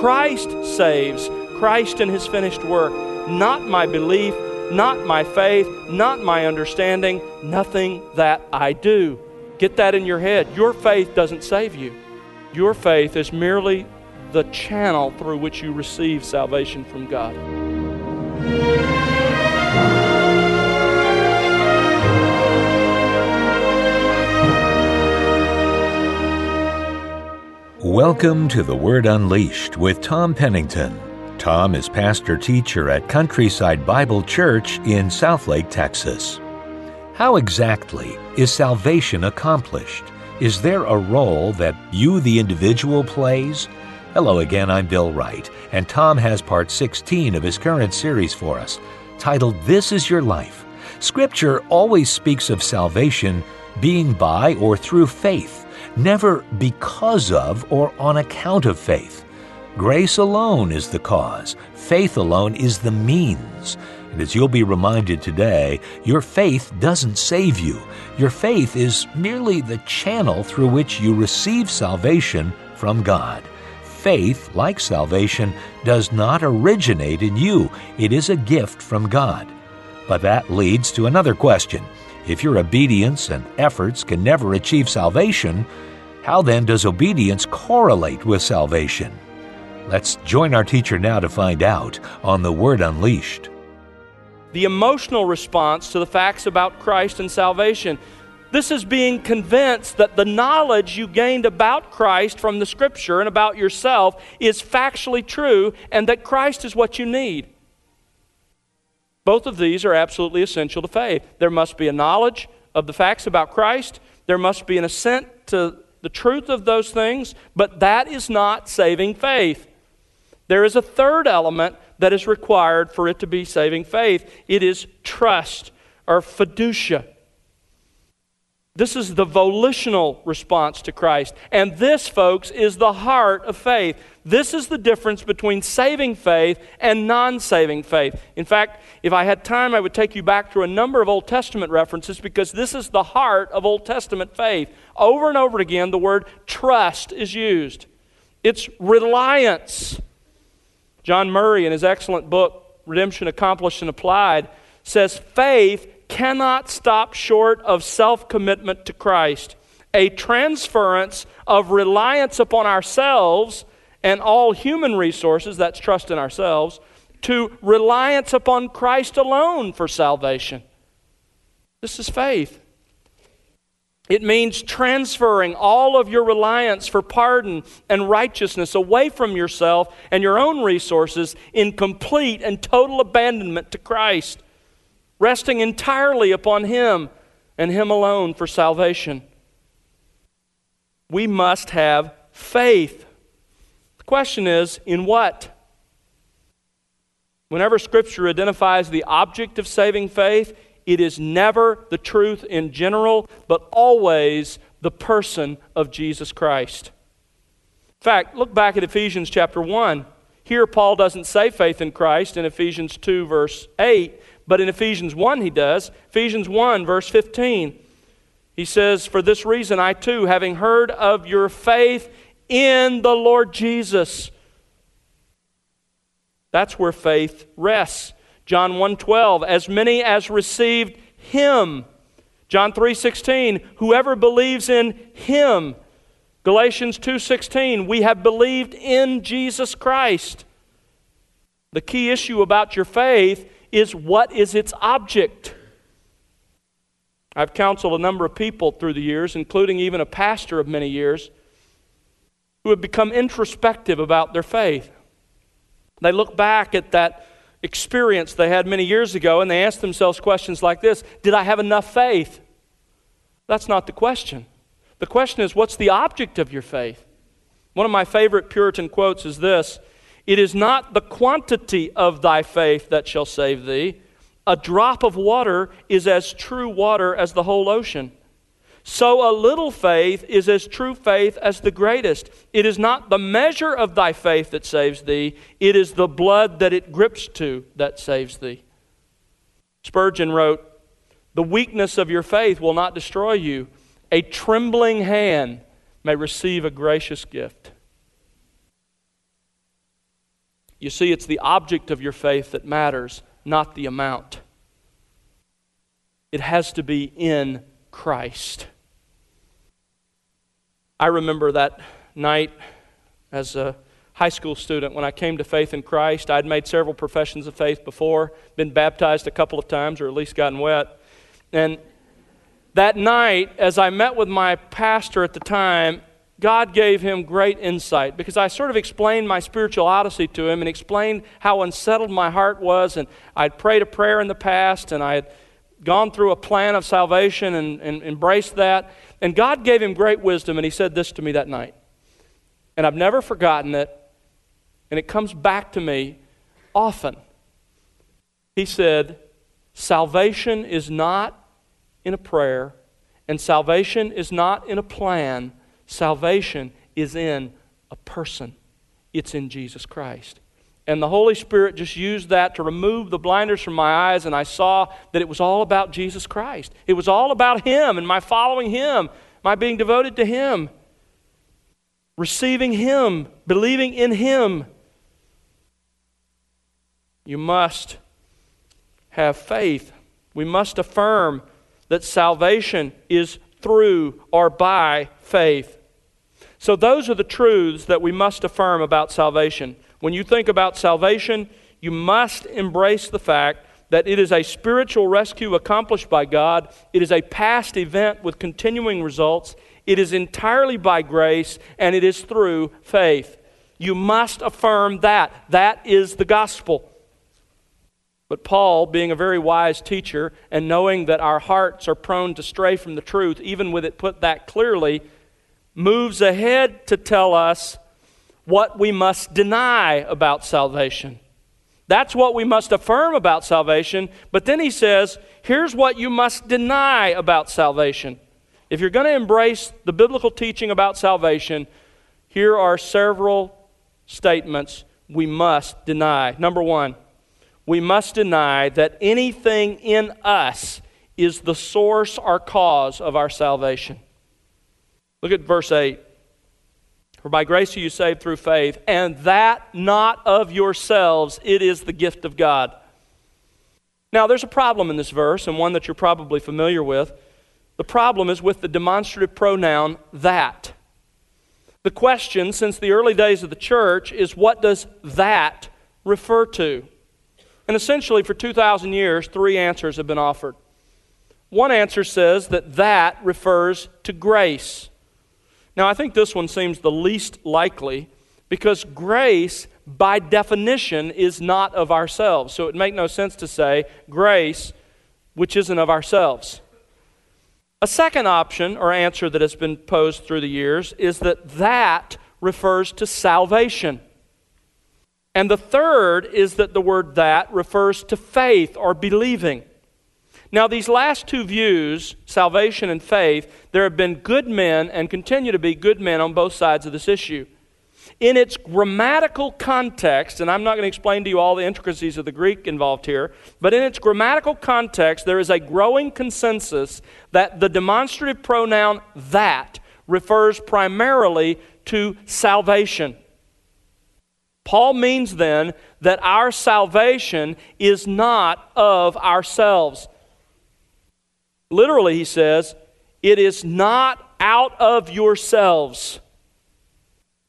Christ saves, Christ and his finished work, not my belief, not my faith, not my understanding, nothing that I do. Get that in your head. Your faith doesn't save you. Your faith is merely the channel through which you receive salvation from God. Welcome to The Word Unleashed with Tom Pennington. Tom is pastor teacher at Countryside Bible Church in Southlake, Texas. How exactly is salvation accomplished? Is there a role that you, the individual, plays? Hello again, I'm Bill Wright, and Tom has part 16 of his current series for us, titled This Is Your Life. Scripture always speaks of salvation being by or through faith never because of or on account of faith. Grace alone is the cause, faith alone is the means. And as you'll be reminded today, your faith doesn't save you. Your faith is merely the channel through which you receive salvation from God. Faith, like salvation, does not originate in you, it is a gift from God. But that leads to another question. If your obedience and efforts can never achieve salvation, how then does obedience correlate with salvation? Let's join our teacher now to find out on the Word Unleashed. The emotional response to the facts about Christ and salvation. This is being convinced that the knowledge you gained about Christ from the Scripture and about yourself is factually true and that Christ is what you need. Both of these are absolutely essential to faith. There must be a knowledge of the facts about Christ, there must be an assent to the truth of those things, but that is not saving faith. There is a third element that is required for it to be saving faith it is trust or fiducia. This is the volitional response to Christ. And this, folks, is the heart of faith. This is the difference between saving faith and non saving faith. In fact, if I had time, I would take you back through a number of Old Testament references because this is the heart of Old Testament faith. Over and over again, the word trust is used, it's reliance. John Murray, in his excellent book, Redemption Accomplished and Applied, says faith cannot stop short of self commitment to Christ, a transference of reliance upon ourselves and all human resources, that's trust in ourselves, to reliance upon Christ alone for salvation. This is faith. It means transferring all of your reliance for pardon and righteousness away from yourself and your own resources in complete and total abandonment to Christ resting entirely upon Him and Him alone for salvation. We must have faith. The question is, in what? Whenever Scripture identifies the object of saving faith, it is never the truth in general, but always the person of Jesus Christ. In fact, look back at Ephesians chapter 1. Here, Paul doesn't say faith in Christ in Ephesians 2, verse 8, but in Ephesians 1, he does. Ephesians 1, verse 15, he says, For this reason, I too, having heard of your faith in the Lord Jesus. That's where faith rests. John 1:12 as many as received him John 3:16 whoever believes in him Galatians 2:16 we have believed in Jesus Christ The key issue about your faith is what is its object? I've counseled a number of people through the years, including even a pastor of many years, who have become introspective about their faith. They look back at that experience they had many years ago and they ask themselves questions like this Did I have enough faith? That's not the question. The question is, what's the object of your faith? One of my favorite Puritan quotes is this it is not the quantity of thy faith that shall save thee. A drop of water is as true water as the whole ocean. So a little faith is as true faith as the greatest. It is not the measure of thy faith that saves thee, it is the blood that it grips to that saves thee. Spurgeon wrote, The weakness of your faith will not destroy you. A trembling hand may receive a gracious gift. You see, it's the object of your faith that matters, not the amount. It has to be in Christ. I remember that night as a high school student when I came to faith in Christ. I'd made several professions of faith before, been baptized a couple of times, or at least gotten wet. And that night, as I met with my pastor at the time, God gave him great insight because I sort of explained my spiritual odyssey to him and explained how unsettled my heart was. And I'd prayed a prayer in the past and I had gone through a plan of salvation and, and embraced that. And God gave him great wisdom, and he said this to me that night. And I've never forgotten it, and it comes back to me often. He said, Salvation is not in a prayer, and salvation is not in a plan. Salvation is in a person, it's in Jesus Christ. And the Holy Spirit just used that to remove the blinders from my eyes, and I saw that it was all about Jesus Christ. It was all about Him and my following Him, my being devoted to Him, receiving Him, believing in Him. You must have faith. We must affirm that salvation is through or by faith. So, those are the truths that we must affirm about salvation. When you think about salvation, you must embrace the fact that it is a spiritual rescue accomplished by God. It is a past event with continuing results. It is entirely by grace, and it is through faith. You must affirm that. That is the gospel. But Paul, being a very wise teacher and knowing that our hearts are prone to stray from the truth, even with it put that clearly, moves ahead to tell us what we must deny about salvation. That's what we must affirm about salvation. But then he says, here's what you must deny about salvation. If you're going to embrace the biblical teaching about salvation, here are several statements we must deny. Number one, we must deny that anything in us is the source or cause of our salvation. Look at verse 8. For by grace are you saved through faith, and that not of yourselves, it is the gift of God. Now, there's a problem in this verse, and one that you're probably familiar with. The problem is with the demonstrative pronoun that. The question, since the early days of the church, is what does that refer to? And essentially, for 2,000 years, three answers have been offered. One answer says that that refers to grace. Now, I think this one seems the least likely because grace, by definition, is not of ourselves. So it would make no sense to say grace, which isn't of ourselves. A second option or answer that has been posed through the years is that that refers to salvation. And the third is that the word that refers to faith or believing. Now, these last two views, salvation and faith, there have been good men and continue to be good men on both sides of this issue. In its grammatical context, and I'm not going to explain to you all the intricacies of the Greek involved here, but in its grammatical context, there is a growing consensus that the demonstrative pronoun that refers primarily to salvation. Paul means then that our salvation is not of ourselves. Literally, he says, it is not out of yourselves.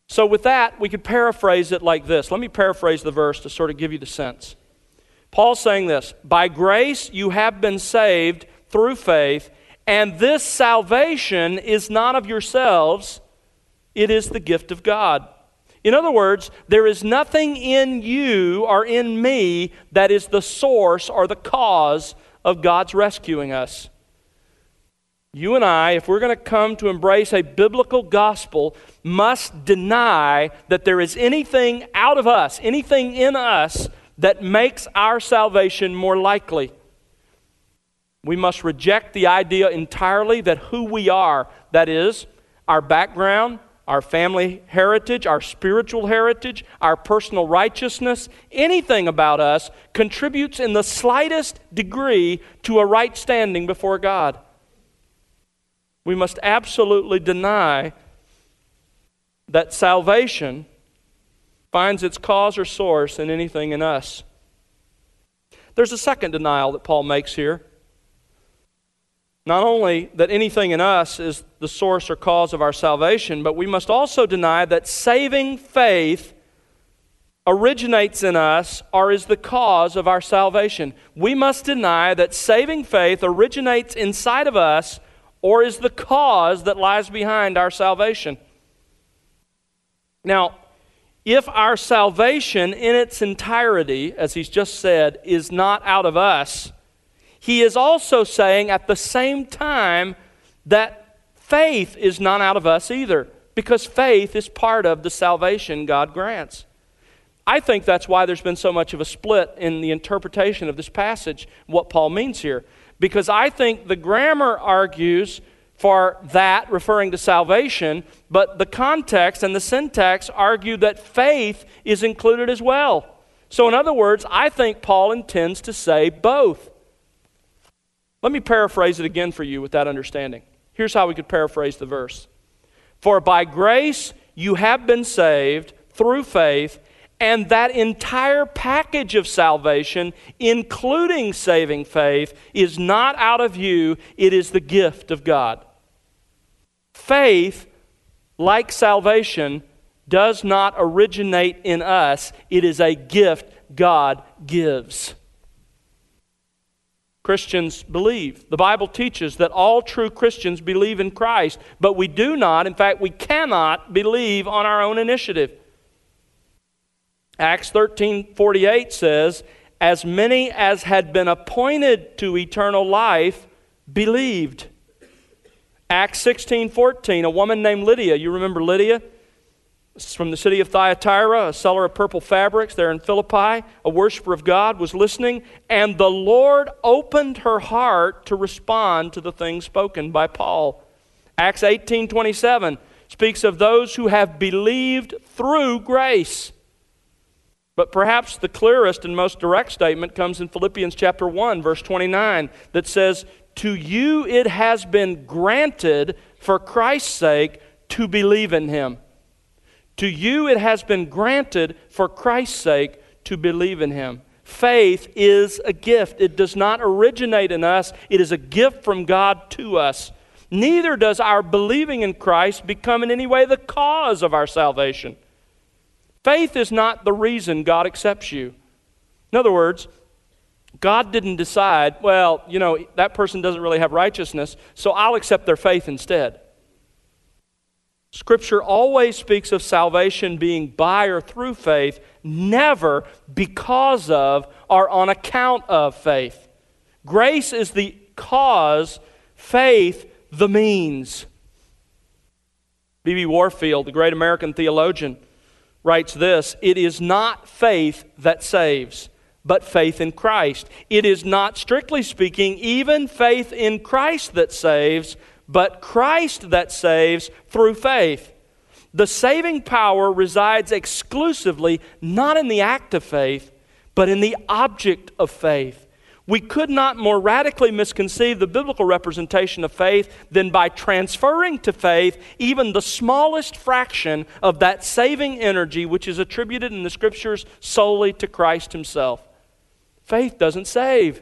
So, with that, we could paraphrase it like this. Let me paraphrase the verse to sort of give you the sense. Paul's saying this By grace you have been saved through faith, and this salvation is not of yourselves, it is the gift of God. In other words, there is nothing in you or in me that is the source or the cause of God's rescuing us. You and I, if we're going to come to embrace a biblical gospel, must deny that there is anything out of us, anything in us that makes our salvation more likely. We must reject the idea entirely that who we are, that is, our background, our family heritage, our spiritual heritage, our personal righteousness, anything about us contributes in the slightest degree to a right standing before God we must absolutely deny that salvation, finds its cause or source in anything in us. There's a second denial that Paul makes here. Not only that anything in us is the source or cause of our salvation, but we must also deny that saving faith originates in us or is the cause of our salvation. We must deny that saving faith originates inside of us or is the cause that lies behind our salvation. Now, if our salvation in its entirety, as he's just said, is not out of us, he is also saying at the same time that faith is not out of us either, because faith is part of the salvation God grants. I think that's why there's been so much of a split in the interpretation of this passage, what Paul means here. Because I think the grammar argues for that, referring to salvation, but the context and the syntax argue that faith is included as well. So, in other words, I think Paul intends to say both. Let me paraphrase it again for you with that understanding. Here's how we could paraphrase the verse For by grace you have been saved through faith and that entire package of salvation, including saving faith, is not out of you, it is the gift of God. Faith, like salvation, does not originate in us, it is a gift God gives. Christians believe. The Bible teaches that all true Christians believe in Christ, but we do not, in fact, we cannot believe on our own initiative. Acts 13:48 says, "As many as had been appointed to eternal life believed." Acts 16:14, a woman named Lydia, you remember Lydia? from the city of Thyatira, a seller of purple fabrics there in Philippi, a worshiper of God, was listening, and the Lord opened her heart to respond to the things spoken by Paul. Acts 18:27 speaks of those who have believed through grace. But perhaps the clearest and most direct statement comes in Philippians chapter 1 verse 29 that says, "To you it has been granted for Christ's sake to believe in him." To you it has been granted for Christ's sake to believe in him. Faith is a gift. It does not originate in us, it is a gift from God to us. Neither does our believing in Christ become in any way the cause of our salvation. Faith is not the reason God accepts you. In other words, God didn't decide, well, you know, that person doesn't really have righteousness, so I'll accept their faith instead. Scripture always speaks of salvation being by or through faith, never because of or on account of faith. Grace is the cause, faith the means. B.B. Warfield, the great American theologian, writes this It is not faith that saves, but faith in Christ. It is not, strictly speaking, even faith in Christ that saves, but Christ that saves through faith. The saving power resides exclusively not in the act of faith, but in the object of faith. We could not more radically misconceive the biblical representation of faith than by transferring to faith even the smallest fraction of that saving energy which is attributed in the scriptures solely to Christ Himself. Faith doesn't save.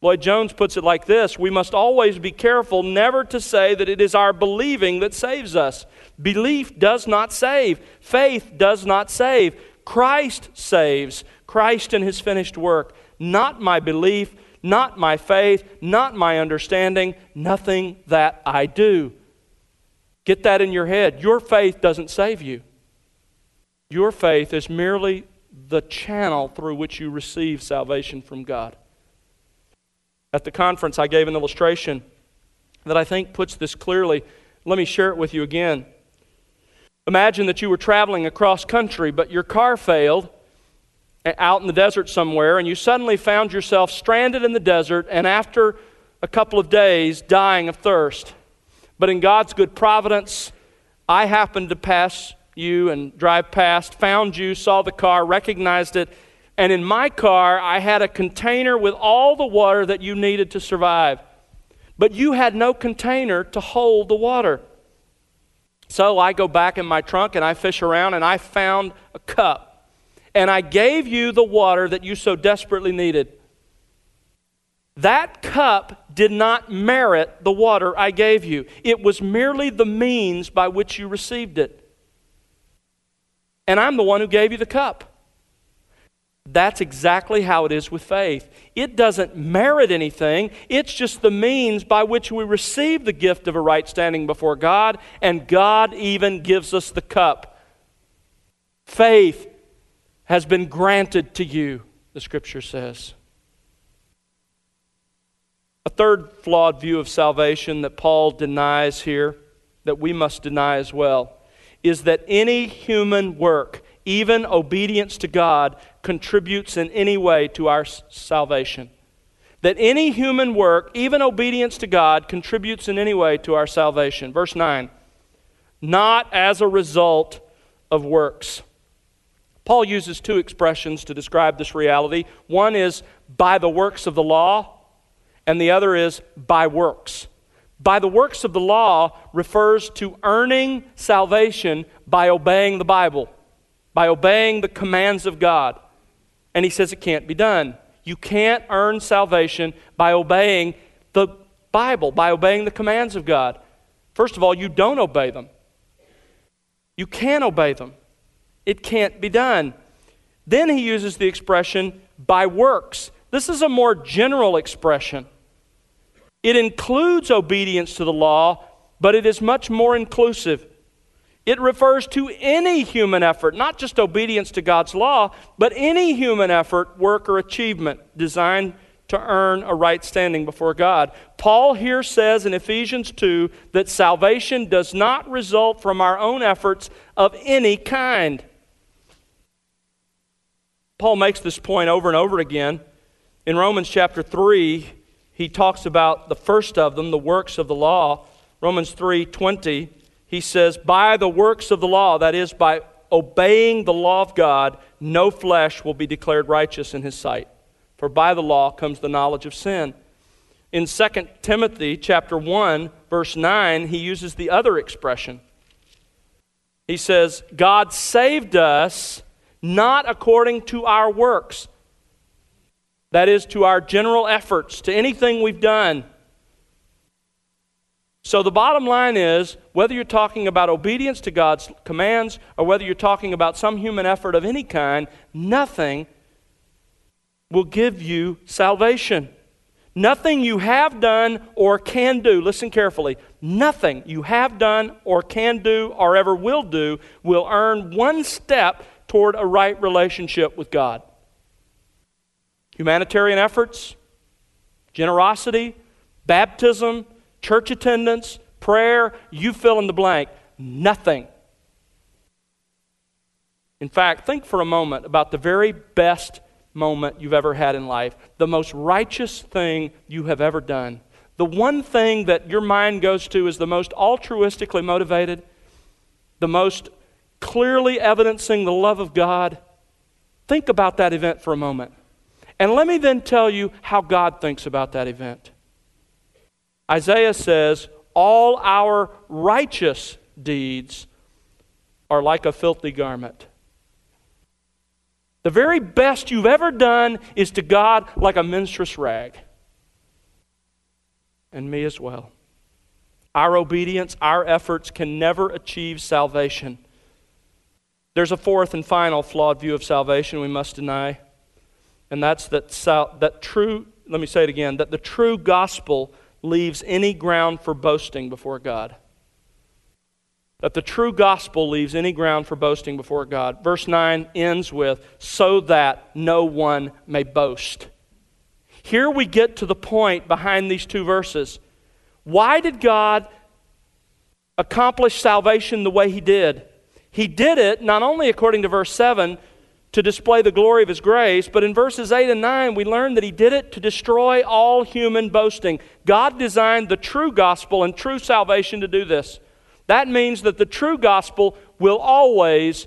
Lloyd Jones puts it like this We must always be careful never to say that it is our believing that saves us. Belief does not save, faith does not save. Christ saves, Christ and His finished work not my belief, not my faith, not my understanding, nothing that I do. Get that in your head. Your faith doesn't save you. Your faith is merely the channel through which you receive salvation from God. At the conference, I gave an illustration that I think puts this clearly. Let me share it with you again. Imagine that you were traveling across country, but your car failed out in the desert somewhere, and you suddenly found yourself stranded in the desert, and after a couple of days, dying of thirst. But in God's good providence, I happened to pass you and drive past, found you, saw the car, recognized it, and in my car, I had a container with all the water that you needed to survive. But you had no container to hold the water. So I go back in my trunk and I fish around and I found a cup. And I gave you the water that you so desperately needed. That cup did not merit the water I gave you, it was merely the means by which you received it. And I'm the one who gave you the cup. That's exactly how it is with faith. It doesn't merit anything, it's just the means by which we receive the gift of a right standing before God, and God even gives us the cup. Faith has been granted to you, the scripture says. A third flawed view of salvation that Paul denies here, that we must deny as well, is that any human work, even obedience to God, contributes in any way to our salvation. That any human work, even obedience to God, contributes in any way to our salvation. Verse 9, not as a result of works. Paul uses two expressions to describe this reality. One is by the works of the law, and the other is by works. By the works of the law refers to earning salvation by obeying the Bible, by obeying the commands of God. And he says it can't be done. You can't earn salvation by obeying the Bible, by obeying the commands of God. First of all, you don't obey them. You can obey them. It can't be done. Then he uses the expression by works. This is a more general expression. It includes obedience to the law, but it is much more inclusive. It refers to any human effort, not just obedience to God's law, but any human effort, work, or achievement designed to earn a right standing before God. Paul here says in Ephesians 2 that salvation does not result from our own efforts of any kind. Paul makes this point over and over again. In Romans chapter 3, he talks about the first of them, the works of the law. Romans 3:20 he says, By the works of the law, that is, by obeying the law of God, no flesh will be declared righteous in his sight. For by the law comes the knowledge of sin. In 2 Timothy chapter 1, verse 9, he uses the other expression. He says, God saved us not according to our works, that is, to our general efforts, to anything we've done so the bottom line is whether you're talking about obedience to God's commands or whether you're talking about some human effort of any kind, nothing will give you salvation. Nothing you have done or can do, listen carefully, nothing you have done or can do or ever will do will earn one step toward a right relationship with God. Humanitarian efforts, generosity, baptism, church attendance, prayer, you fill in the blank. Nothing. In fact, think for a moment about the very best moment you've ever had in life, the most righteous thing you have ever done. The one thing that your mind goes to is the most altruistically motivated, the most clearly evidencing the love of God. Think about that event for a moment. And let me then tell you how God thinks about that event. Isaiah says, All our righteous deeds are like a filthy garment. The very best you've ever done is to God like a menstruous rag. And me as well. Our obedience, our efforts can never achieve salvation. There's a fourth and final flawed view of salvation we must deny, and that's that, sal- that true, let me say it again, that the true gospel leaves any ground for boasting before God. That the true gospel leaves any ground for boasting before God. Verse 9 ends with, so that no one may boast. Here we get to the point behind these two verses. Why did God accomplish salvation the way He did? He did it not only according to verse 7 to display the glory of his grace, but in verses 8 and 9, we learn that he did it to destroy all human boasting. God designed the true gospel and true salvation to do this. That means that the true gospel will always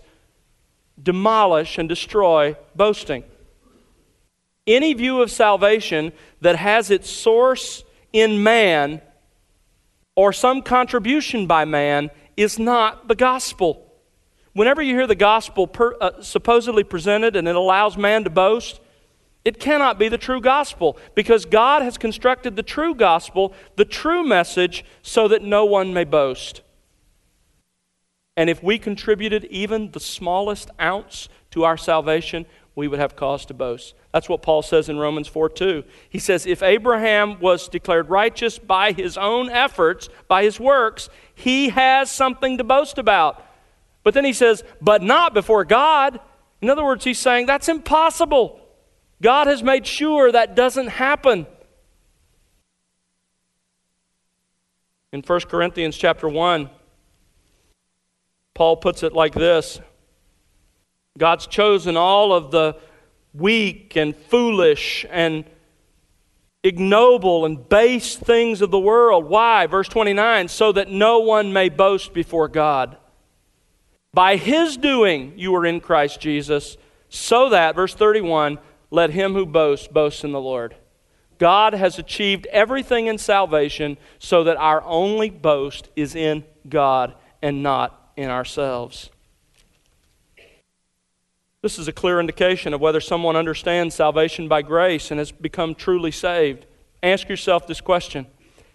demolish and destroy boasting. Any view of salvation that has its source in man or some contribution by man is not the gospel. Whenever you hear the gospel per, uh, supposedly presented and it allows man to boast, it cannot be the true gospel because God has constructed the true gospel, the true message, so that no one may boast. And if we contributed even the smallest ounce to our salvation, we would have cause to boast. That's what Paul says in Romans 4 2. He says, If Abraham was declared righteous by his own efforts, by his works, he has something to boast about. But then he says, But not before God. In other words, he's saying that's impossible. God has made sure that doesn't happen. In 1 Corinthians chapter 1, Paul puts it like this God's chosen all of the weak and foolish and ignoble and base things of the world. Why? Verse 29 so that no one may boast before God. By his doing, you are in Christ Jesus, so that, verse 31, let him who boasts boast in the Lord. God has achieved everything in salvation so that our only boast is in God and not in ourselves. This is a clear indication of whether someone understands salvation by grace and has become truly saved. Ask yourself this question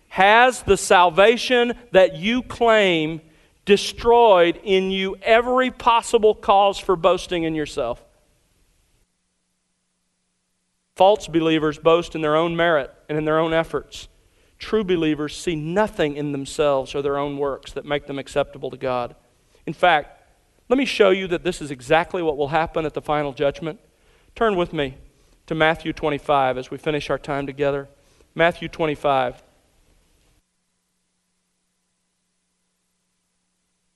Has the salvation that you claim destroyed in you every possible cause for boasting in yourself? False believers boast in their own merit and in their own efforts. True believers see nothing in themselves or their own works that make them acceptable to God. In fact, let me show you that this is exactly what will happen at the final judgment. Turn with me to Matthew 25 as we finish our time together. Matthew 25.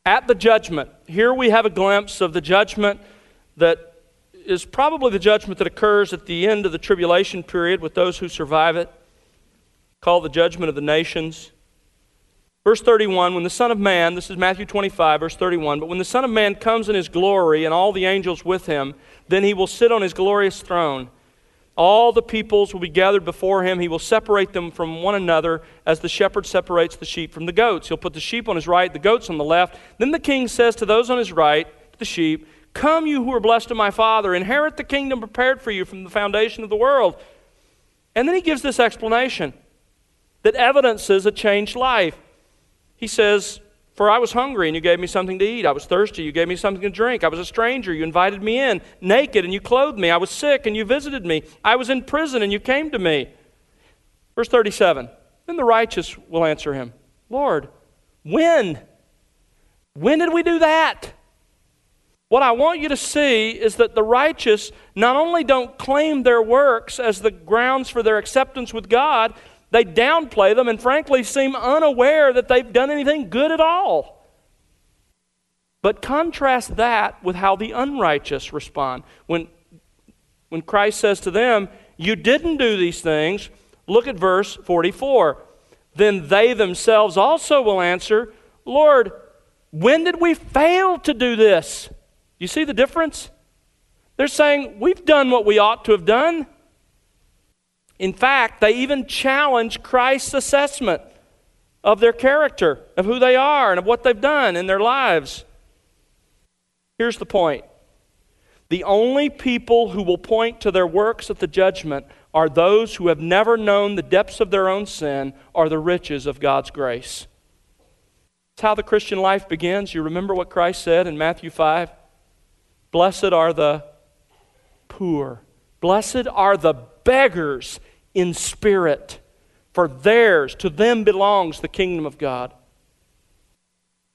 At the judgment, here we have a glimpse of the judgment that is probably the judgment that occurs at the end of the tribulation period with those who survive it, called the judgment of the nations. Verse 31 When the Son of Man, this is Matthew 25, verse 31, but when the Son of Man comes in his glory and all the angels with him, then he will sit on his glorious throne. All the peoples will be gathered before him. He will separate them from one another as the shepherd separates the sheep from the goats. He'll put the sheep on his right, the goats on the left. Then the king says to those on his right, to the sheep, Come, you who are blessed of my Father, inherit the kingdom prepared for you from the foundation of the world. And then he gives this explanation that evidences a changed life. He says, For I was hungry, and you gave me something to eat. I was thirsty, you gave me something to drink. I was a stranger, you invited me in. Naked, and you clothed me. I was sick, and you visited me. I was in prison, and you came to me. Verse 37 Then the righteous will answer him, Lord, when? When did we do that? What I want you to see is that the righteous not only don't claim their works as the grounds for their acceptance with God, they downplay them and frankly seem unaware that they've done anything good at all. But contrast that with how the unrighteous respond. When, when Christ says to them, You didn't do these things, look at verse 44. Then they themselves also will answer, Lord, when did we fail to do this? You see the difference? They're saying, We've done what we ought to have done. In fact, they even challenge Christ's assessment of their character, of who they are, and of what they've done in their lives. Here's the point the only people who will point to their works at the judgment are those who have never known the depths of their own sin or the riches of God's grace. That's how the Christian life begins. You remember what Christ said in Matthew 5? Blessed are the poor. Blessed are the beggars in spirit, for theirs, to them belongs the kingdom of God.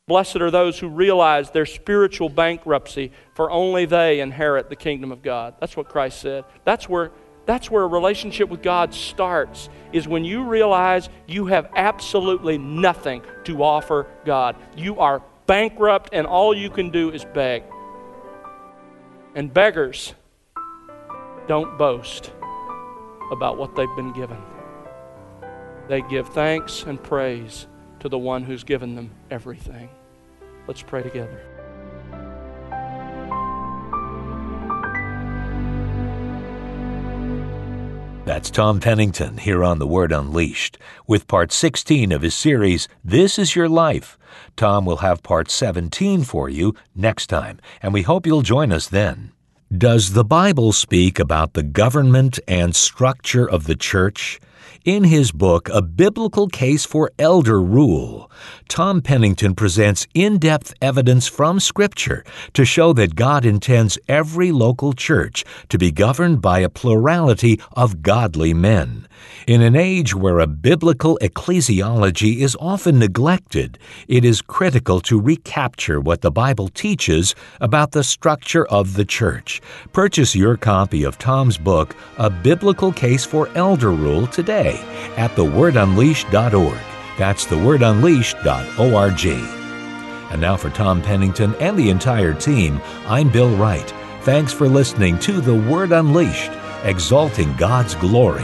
Blessed are those who realize their spiritual bankruptcy, for only they inherit the kingdom of God. That's what Christ said. That's where, that's where a relationship with God starts, is when you realize you have absolutely nothing to offer God. You are bankrupt, and all you can do is beg. And beggars don't boast about what they've been given. They give thanks and praise to the one who's given them everything. Let's pray together. That's Tom Pennington here on The Word Unleashed with part 16 of his series, This Is Your Life. Tom will have part 17 for you next time, and we hope you'll join us then. Does the Bible speak about the government and structure of the church? In his book, A Biblical Case for Elder Rule, Tom Pennington presents in depth evidence from Scripture to show that God intends every local church to be governed by a plurality of godly men. In an age where a biblical ecclesiology is often neglected, it is critical to recapture what the Bible teaches about the structure of the church. Purchase your copy of Tom's book, A Biblical Case for Elder Rule, today at thewordunleashed.org. That's thewordunleashed.org. And now for Tom Pennington and the entire team, I'm Bill Wright. Thanks for listening to The Word Unleashed, exalting God's glory,